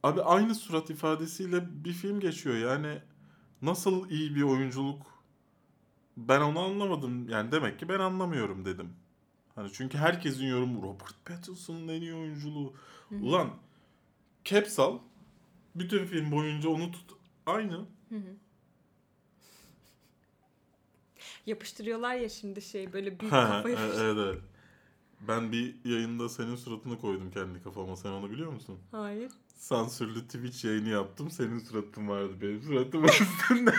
Abi aynı surat ifadesiyle bir film geçiyor. Yani nasıl iyi bir oyunculuk ben onu anlamadım. Yani demek ki ben anlamıyorum dedim. Hani çünkü herkesin yorumu Robert Pattinson'ın en iyi oyunculuğu. Ulan caps al. Bütün film boyunca onu tut. Aynı. Yapıştırıyorlar ya şimdi şey böyle büyük (laughs) kafa e- evet, evet. Ben bir yayında senin suratını koydum kendi kafama. Sen onu biliyor musun? Hayır. Sansürlü Twitch yayını yaptım. Senin suratın vardı. Benim suratım (laughs) üstünde.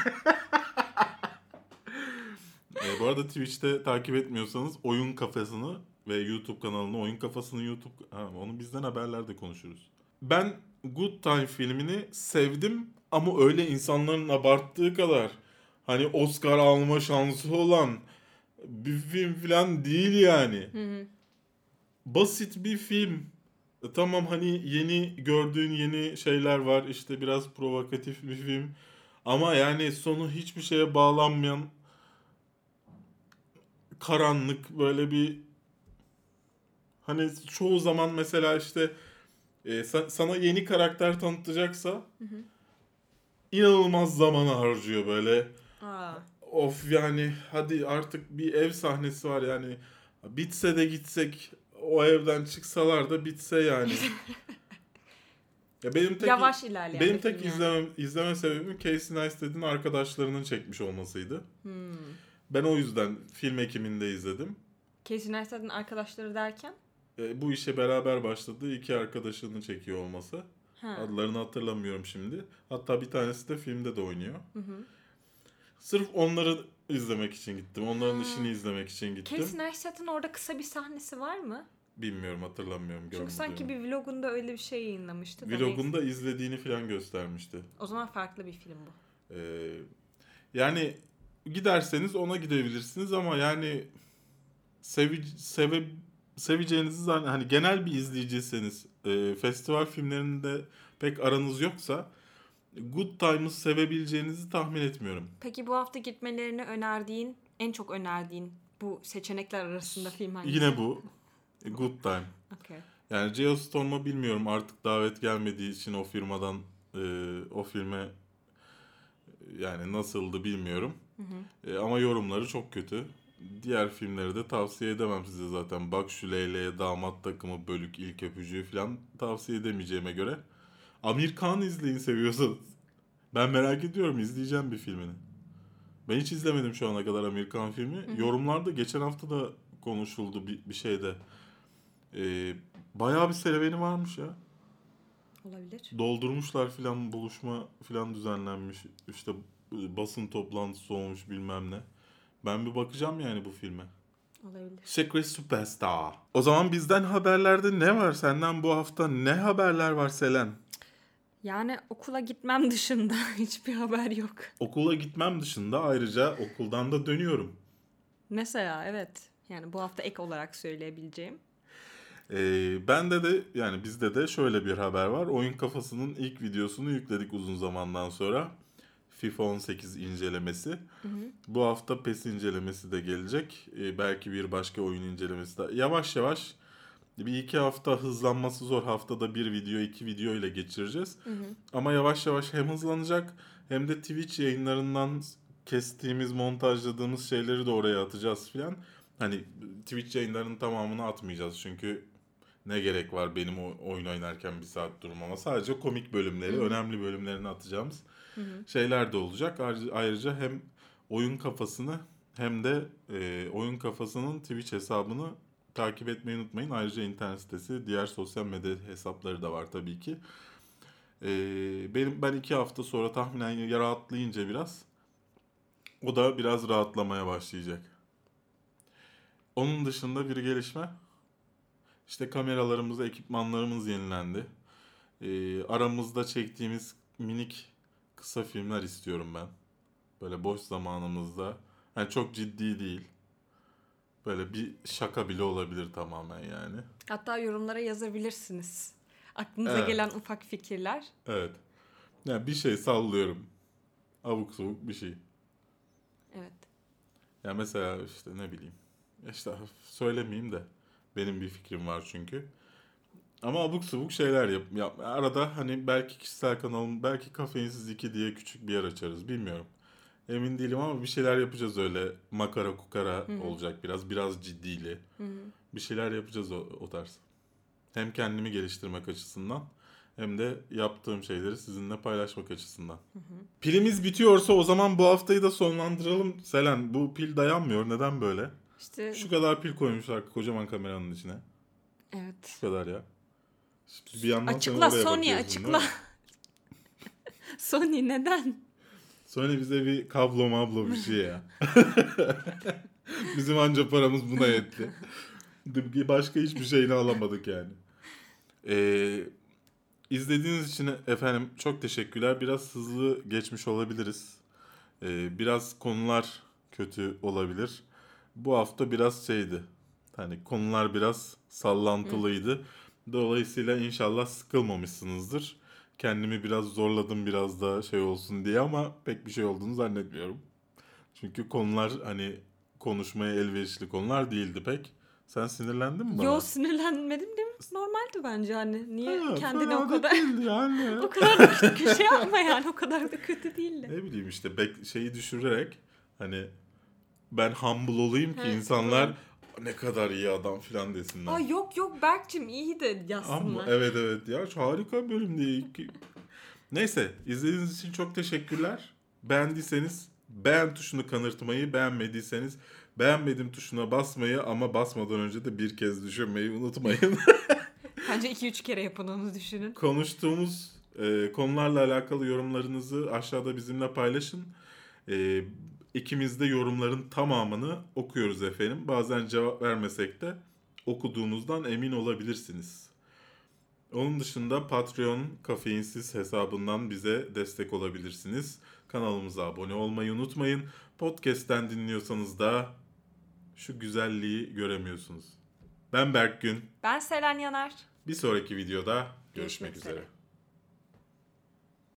Bu arada Twitch'te takip etmiyorsanız Oyun Kafasını ve YouTube kanalını Oyun Kafasını YouTube... Ha, onu bizden haberlerde konuşuruz. Ben Good Time filmini sevdim ama öyle insanların abarttığı kadar hani Oscar alma şansı olan bir film falan değil yani Hı hı. basit bir film. E, Tamam hani yeni gördüğün yeni şeyler var. İşte biraz provokatif bir film. Ama yani sonu hiçbir şeye bağlanmayan karanlık böyle bir hani çoğu zaman mesela işte e, sa- sana yeni karakter tanıtacaksa inanılmaz zaman harcıyor böyle. Aa. Of yani hadi artık bir ev sahnesi var yani bitse de gitsek o evden çıksalar da bitse yani. (laughs) ya benim tek Yavaş ilerleyen benim tek yani. izleme, izleme sebebim Casey Neistat'in arkadaşlarının çekmiş olmasıydı. Hmm. Ben o yüzden film ekiminde izledim. Casey Neistat'ın arkadaşları derken? E, bu işe beraber başladığı iki arkadaşını çekiyor olması. Ha. Adlarını hatırlamıyorum şimdi. Hatta bir tanesi de filmde de oynuyor. Hı hı. Sırf onları izlemek için gittim. Onların Ha. işini izlemek için gittim. Casey Neistat'ın orada kısa bir sahnesi var mı? Bilmiyorum hatırlamıyorum. Çünkü sanki bir vlogunda öyle bir şey yayınlamıştı. Vlogunda izlediğini falan göstermişti. O zaman farklı bir film bu. Ee, yani giderseniz ona gidebilirsiniz ama yani sevi, seve, seveceğinizi zann hani genel bir izleyiciyseniz e, festival filmlerinde pek aranız yoksa Good Time'ı sevebileceğinizi tahmin etmiyorum. Peki bu hafta gitmelerini önerdiğin, en çok önerdiğin bu seçenekler arasında film hangisi? Yine bu Good Time. Okay. Yani Geostorm'a bilmiyorum artık davet gelmediği için o firmadan e, o filme yani nasıldı bilmiyorum. E, ama yorumları çok kötü. Diğer filmleri de tavsiye edemem size zaten. Bak şu Leyle'ye damat takımı bölük ilk öpücüğü falan tavsiye edemeyeceğime göre. Amir Khan izleyin seviyorsanız. Ben merak ediyorum izleyeceğim bir filmini. Ben hiç izlemedim şu ana kadar Amir Khan filmi. Yorumlarda geçen hafta da konuşuldu bir, bir şeyde. Ee, bayağı bir serüveni varmış ya. Olabilir. Doldurmuşlar filan buluşma filan düzenlenmiş. İşte basın toplantısı olmuş bilmem ne. Ben bir bakacağım yani bu filme. Olabilir. Secret Superstar. O zaman bizden haberlerde ne var? Senden bu hafta ne haberler var Selen? Yani okula gitmem dışında (laughs) hiçbir haber yok. Okula gitmem dışında ayrıca okuldan da dönüyorum. Mesela evet. Yani bu hafta ek olarak söyleyebileceğim. Ee, bende de yani bizde de şöyle bir haber var. Oyun kafasının ilk videosunu yükledik uzun zamandan sonra. FIFA 18 incelemesi. Bu hafta PES incelemesi de gelecek. Ee, belki bir başka oyun incelemesi de. Yavaş yavaş bir iki hafta hızlanması zor. Haftada bir video, iki video ile geçireceğiz. Ama yavaş yavaş hem hızlanacak hem de Twitch yayınlarından kestiğimiz, montajladığımız şeyleri de oraya atacağız filan. Hani Twitch yayınlarının tamamını atmayacağız çünkü ne gerek var benim o oyun oynarken bir saat durmama. Sadece komik bölümleri, önemli bölümlerini atacağımız şeyler de olacak. Ayrıca, hem oyun kafasını hem de e, oyun kafasının Twitch hesabını takip etmeyi unutmayın. Ayrıca internet sitesi, diğer sosyal medya hesapları da var tabii ki. E, benim ben iki hafta sonra tahminen rahatlayınca biraz o da biraz rahatlamaya başlayacak. Onun dışında bir gelişme. İşte kameralarımız, ekipmanlarımız yenilendi. Ee, aramızda çektiğimiz minik kısa filmler istiyorum ben. Böyle boş zamanımızda. Yani çok ciddi değil. Böyle bir şaka bile olabilir tamamen yani. Hatta yorumlara yazabilirsiniz. Aklınıza Evet. gelen ufak fikirler. Evet. Yani bir şey sallıyorum. Abuk sabuk bir şey. Evet. Ya mesela işte ne bileyim. İşte söylemeyeyim de. Benim bir fikrim var çünkü. Ama abuk subuk şeyler yap, yap. Arada hani belki kişisel kanalım, belki kafeinsiz 2 diye küçük bir yer açarız. Bilmiyorum. Emin değilim ama bir şeyler yapacağız öyle. Makara kukara olacak biraz. Biraz ciddili. Bir şeyler yapacağız o, o tarz. Hem kendimi geliştirmek açısından hem de yaptığım şeyleri sizinle paylaşmak açısından. Pilimiz bitiyorsa o zaman bu haftayı da sonlandıralım. Selen bu pil dayanmıyor. Neden böyle? İşte Şu kadar pil koymuşlar kocaman kameranın içine. evet. Şu kadar ya. Bir yandan Açıkla Sony açıkla. (laughs) Sony neden? Sony bize bir kablo mablo bir şey ya. (laughs) Bizim anca paramız buna yetti. Başka hiçbir şeyini alamadık yani. Ee, izlediğiniz için efendim çok teşekkürler. Biraz hızlı geçmiş olabiliriz. Ee, biraz konular kötü olabilir. Bu hafta biraz şeydi. Hani konular biraz sallantılıydı. Dolayısıyla inşallah sıkılmamışsınızdır. Kendimi biraz zorladım biraz da şey olsun diye ama pek bir şey olduğunu zannetmiyorum. Çünkü konular hani konuşmaya elverişli konular değildi pek. Sen sinirlendin mi bana? Yo sinirlenmedim değil mi? Normaldi bence hani. Niye Ha, kendine fena o da kadar yani. (laughs) o kadar da kötü şey yapma yani o kadar da kötü değildi. ne bileyim işte bek şeyi düşürerek hani ben humble olayım ki He, insanlar ne kadar iyi adam filan desinler. Aa yok yok Berk'cim iyiydi Ama yazsınlar. evet evet ya harika bölüm değil. Neyse izlediğiniz için çok teşekkürler. Beğendiyseniz beğen tuşunu kanırtmayı, beğenmediyseniz beğenmedim tuşuna basmayı ama basmadan önce de bir kez düşünmeyi unutmayın. (laughs) Bence 2-3 kere yapın onu düşünün. Konuştuğumuz e, konularla alakalı yorumlarınızı aşağıda bizimle paylaşın. E, ikimiz de yorumların tamamını okuyoruz efendim. Bazen cevap vermesek de okuduğunuzdan emin olabilirsiniz. Onun dışında Patreon kafeinsiz hesabından bize destek olabilirsiniz. Kanalımıza abone olmayı unutmayın. Podcast'ten dinliyorsanız da şu güzelliği göremiyorsunuz. Ben Berk Gün. Ben Selen Yanar. Bir sonraki videoda Görüşmek görüşmek üzere. üzere.